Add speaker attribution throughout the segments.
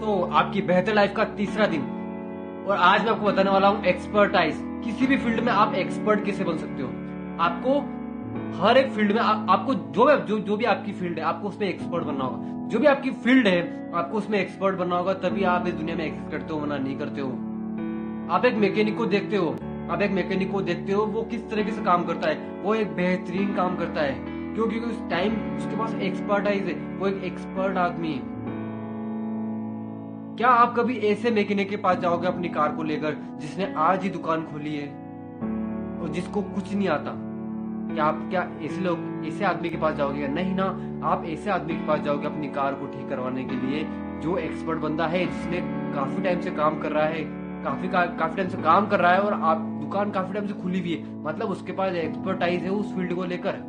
Speaker 1: तो आपकी बेहतर लाइफ का तीसरा दिन। और आज मैं आपको बताने वाला हूँ एक्सपर्टाइज किसी भी फ़ील्ड में आप एक्सपर्ट कैसे बन सकते हो? आपको हर एक फ़ील्ड में आ, आपको जो भी जो जो भी आपकी फ़ील्ड है आपको उसमें एक्सपर्ट बनना होगा। जो भी आपकी फ़ील्ड है आपको उसमें एक्सपर्ट बनना होगा तभी आप इस दुनिया में एक्सेस करते हो वरना नहीं करते हो। आप एक मैकेनिक को देखते हो आप एक मैकेनिक को देखते हो वो किस तरीके से काम करता है? वो एक बेहतरीन काम करता है। क्यों? क्योंकि उस टाइम उसके पास एक्सपर्टाइज है। वो एक एक्सपर्ट आदमी है। क्या आप कभी ऐसे मैकेनिक के पास जाओगे अपनी कार को लेकर जिसने आज ही दुकान खोली है और जिसको कुछ नहीं आता? क्या आप क्या ऐसे लोग ऐसे आदमी के पास जाओगे? नहीं ना आप ऐसे आदमी के पास जाओगे अपनी कार को ठीक करवाने के लिए जो एक्सपर्ट बंदा है जिसने काफ़ी टाइम से काम कर रहा है काफ़ी का, काफ़ी टाइम से काम कर रहा है और आप दुकान काफ़ी टाइम से खुली हुई है। मतलब उसके पास एक्सपर्टाइज है उस फ़ील्ड को लेकर।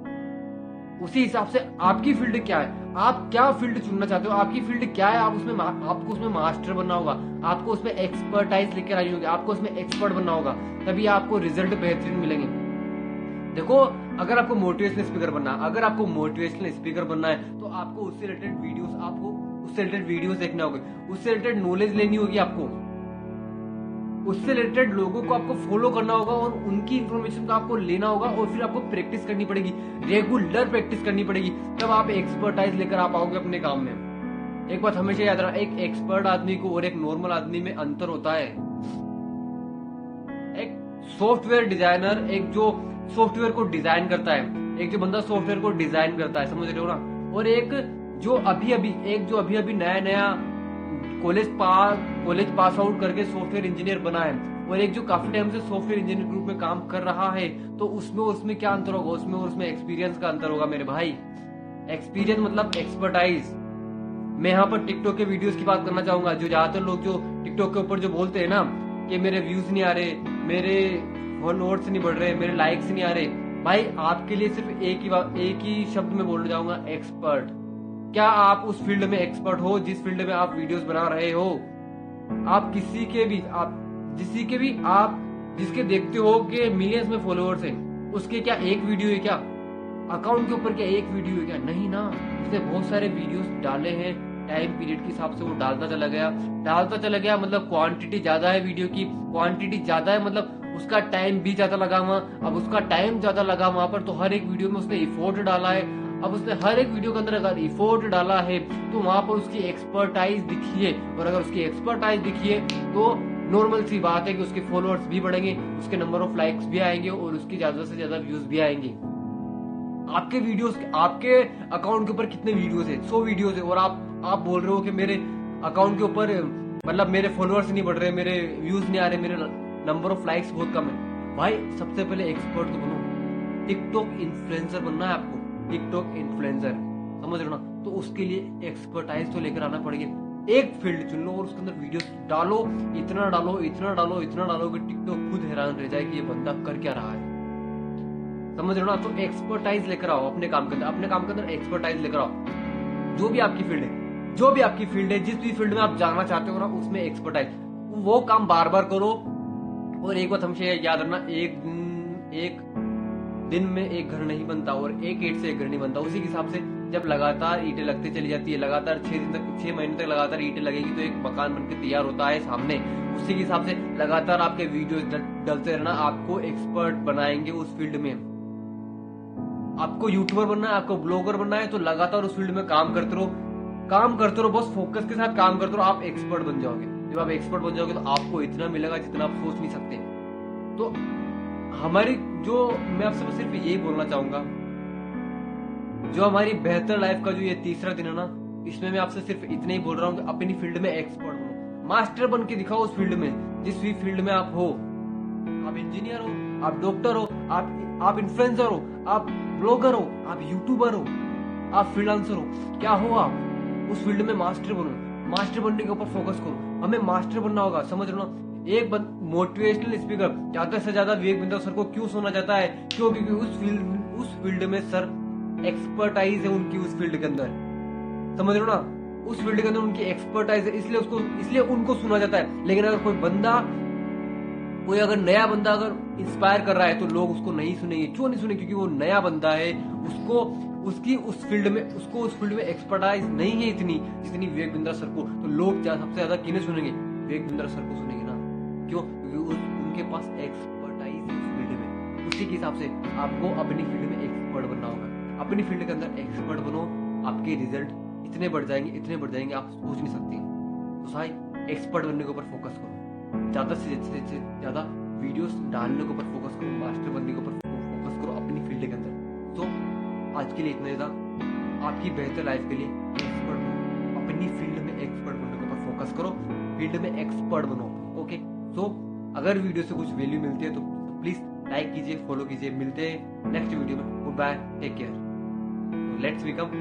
Speaker 1: उसी हिसाब से आपकी फ़ील्ड क्या है? आप क्या फ़ील्ड चुनना चाहते हो? आपकी फ़ील्ड क्या है? आप उसमें आपको उसमें मास्टर बनना होगा। आपको उसमें एक्सपर्टाइज लेकर आई होगी। आपको उसमें एक्सपर्ट बनना होगा। तभी आपको रिज़ल्ट बेहतरीन मिलेंगे। देखो, अगर आपको मोटिवेशनल स्पीकर बनना है, अगर आपको मोटिवेशनल स्पीकर बनना है तो आपको उससे रिलेटेड वीडियोस आपको उससे रिलेटेड वीडियोस देखना होगा। उससे रिलेटेड नॉलेज लेनी होगी आपको। उससे रिलेटेड लोगों को आपको फॉलो करना होगा और उनकी इन्फॉर्मेशन को आपको लेना होगा और फिर आपको प्रैक्टिस करनी पड़ेगी। रेगुलर प्रैक्टिस करनी पड़ेगी। तब आप एक्सपर्टाइज लेकर आ पाओगे अपने काम में। एक बात हमेशा याद रखना एक एक्सपर्ट आदमी को और एक नॉर्मल आदमी में अंतर होता है। एक सॉफ्टवेयर डिज़ाइनर एक जो सॉफ्टवेयर को डिज़ाइन करता है, एक जो बंदा सॉफ्टवेयर को डिज़ाइन करता है, समझ रहे हो ना? और एक जो अभी अभी एक जो अभी अभी नया नया college pass college pass out करके सॉफ्टवेयर इंजीनियर बना है। और एक जो काफ़ी टाइम से सॉफ्टवेयर इंजीनियर ग्रुप में काम कर रहा है तो उसमें उसमें क्या अंतर होगा? उसमें और उसमें एक्सपीरियंस का अंतर होगा मेरे भाई। एक्सपीरियंस मतलब एक्सपर्टाइज मैं यहाँ पर टिकटॉक के वीडियोस की बात करना चाहूँगा। जो ज़्यादातर लोग जो टिकटॉक के ऊपर जो बोलते हैं ना, कि मेरे व्यूज़ नहीं आ रहे, मेरे फॉलोअर्स नहीं बढ़ रहे, मेरे लाइक्स नहीं आ रहे। भाई, आपके लिए सिर्फ़ एक ही एक ही शब्द में बोलना चाहूँगा एक्सपर्ट क्या आप उस फ़ील्ड में एक्सपर्ट हो, जिस फ़ील्ड में आप वीडियोस बना रहे हो? आप किसी के भी, आप जिसी के भी, आप जिसके देखते हो कि मिलियंस में फॉलोअर्स हैं, उसके क्या एक वीडियो है क्या? अकाउंट के ऊपर क्या एक वीडियो है क्या? नहीं ना। उसने बहुत सारे वीडियोस डाले हैं। टाइम पीरियड के हिसाब से वो डालता चला गया। डालता चला गया मतलब क्वांटिटी ज़्यादा है वीडियो की। क्वांटिटी ज़्यादा है मतलब उसका टाइम भी ज़्यादा लगा हुआ। अब उसका टाइम ज़्यादा लगा वहाँ पर तो हर एक वीडियो में उसने इफोर्ट डाला है। अब उसने हर एक वीडियो के अंदर अगर इफोर्ट डाला है तो वहाँ पर उसकी एक्सपर्टाइज दिखी है और अगर उसकी एक्सपर्टाइज दिखी है तो नॉर्मल सी बात है कि उसके फॉलोअर्स भी बढ़ेंगे, उसके नंबर ऑफ़ लाइक्स भी आएँगे और उसकी ज़्यादा से ज़्यादा व्यूज़ भी आएँगे। आपके वीडियोस आपके अकाउंट के ऊपर कितने वीडियोस है? सौ वीडियोस है। और आप आप बोल रहे हो कि मेरे अकाउंट के ऊपर मतलब मेरे फॉलोअर्स नहीं बढ़ रहे, मेरे व्यूज़ नहीं आ रहे, मेरे नंबर ऑफ़ लाइक्स बहुत कम है। भाई, सबसे पहले एक्सपर्ट तो बनो। टिकटॉक इन्फ्लुएंसर बनना है आपको। टिकटॉक इन्फ्लुएंसर समझ रहे हो ना? तो उसके लिए एक्सपर्टाइज तो लेकर आना पड़ेगा। एक फ़ील्ड चुन लो और उसके अंदर वीडियो डालो, इतना डालो इतना डालो इतना डालो कि टिकटॉक खुद हैरान रह जाए कि ये बंदा कर क्या रहा है। समझ रहे हो ना? तो एक्सपर्टाइज लेकर आओ अपने काम के अंदर। अपने काम के अंदर एक्सपर्टाइज लेकर आओ। जो भी आपकी फ़ील्ड है, जो भी आपकी फ़ील्ड है, जिस भी फ़ील्ड में आप जाना चाहते हो ना, उसमें एक्सपर्टाइज वो काम बार बार करो। और एक बात हमसे याद रखना, एक दिन, एक दिन में एक घर नहीं बनता और एक ईट से एक घर नहीं बनता। उसी के हिसाब से जब लगातार ईटें लगती चली जाती है, लगातार छह दिन तक, छह महीने तक लगातार ईटें लगेगी तो एक मकान बनकर तैयार होता है सामने। उसी के हिसाब से लगातार आपके वीडियो डलते रहना, आपको एक्सपर्ट बनाएँगे उस फ़ील्ड में। आपको यूट्यूबर बनना है, आपको ब्लॉगर बनना है तो लगातार उस फ़ील्ड में काम करते रहो। काम करते रहो, बस फोकस के साथ काम करते रहो, आप एक्सपर्ट बन जाओगे। जब आप एक्सपर्ट बन जाओगे तो आपको इतना मिलेगा जितना आप सोच नहीं सकते। तो हमारी जो मैं आपसे सिर्फ़ यही बोलना चाहूँगा। जो हमारी बेहतर लाइफ का जो ये तीसरा दिन है ना, इसमें मैं आपसे सिर्फ़ इतना ही बोल रहा हूँ अपनी फ़ील्ड में एक्सपर्ट बनो। मास्टर बन के दिखाओ उस फ़ील्ड में, जिस भी फ़ील्ड में आप हो। आप इंजीनियर हो, आप डॉक्टर हो, आप आप इन्फ्लुएंसर हो, आप ब्लॉगर हो, आप यूट्यूबर हो, आप फ्रीलांसर हो, क्या हो आप? उस फ़ील्ड में मास्टर बनो। मास्टर बनने के ऊपर फोकस करो। हमें मास्टर बनना होगा, समझ लो एक मोटिवेशनल स्पीकर ज़्यादा से ज़्यादा विवेक बिंदा सर को क्यों सुना जाता है? क्यों? क्योंकि उस फ़ील्ड उस फ़ील्ड में सर एक्सपर्टाइज है उनकी उस फ़ील्ड के अंदर। समझ लो ना? उस फ़ील्ड के अंदर उनकी एक्सपर्टाइज है, इसलिए उसको, इसलिए उनको सुना जाता है। लेकिन अगर कोई बंदा, कोई अगर नया बंदा अगर इंस्पायर कर रहा है तो लोग उसको नहीं सुनेंगे। क्यों नहीं सुनेंगे? क्योंकि वो नया बंदा है, उसको, उसकी उस फ़ील्ड में, उसको उस फ़ील्ड में एक्सपर्टाइज नहीं है इतनी, जितनी विवेक बिंद्रा सर को। तो लोग सबसे ज़्यादा किन्हें सुनेंगे? विवेक बिंद्रा सर को सुनेंगे। क्यों? उनके पास एक्सपर्टाइज है फ़ील्ड में। उसी के हिसाब से आपको अपनी फ़ील्ड में एक्सपर्ट बनना होगा। अपनी फ़ील्ड के अंदर एक्सपर्ट बनो, आपके रिज़ल्ट इतने बढ़ जाएँगे, इतने बढ़ जाएँगे, आप सोच नहीं सकते। तो भाई एक्सपर्ट बनने के ऊपर फोकस करो। ज़्यादा से ज़्यादा वीडियोस डालने के ऊपर फोकस करो मास्टर बनने के ऊपर फोकस करो अपनी फ़ील्ड के अंदर। तो आज के लिए इतना ज़्यादा आपकी बेहतर लाइफ के लिए एक्सपर्ट अपनी फ़ील्ड में एक्सपर्ट बनने के ऊपर फोकस करो। फ़ील्ड में एक्सपर्ट बनो। सो अगर वीडियो से कुछ वैल्यू मिलती है तो प्लीज़ लाइक कीजिए फॉलो कीजिए। मिलते हैं नेक्स्ट वीडियो में। Goodbye take care let's become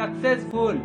Speaker 1: successful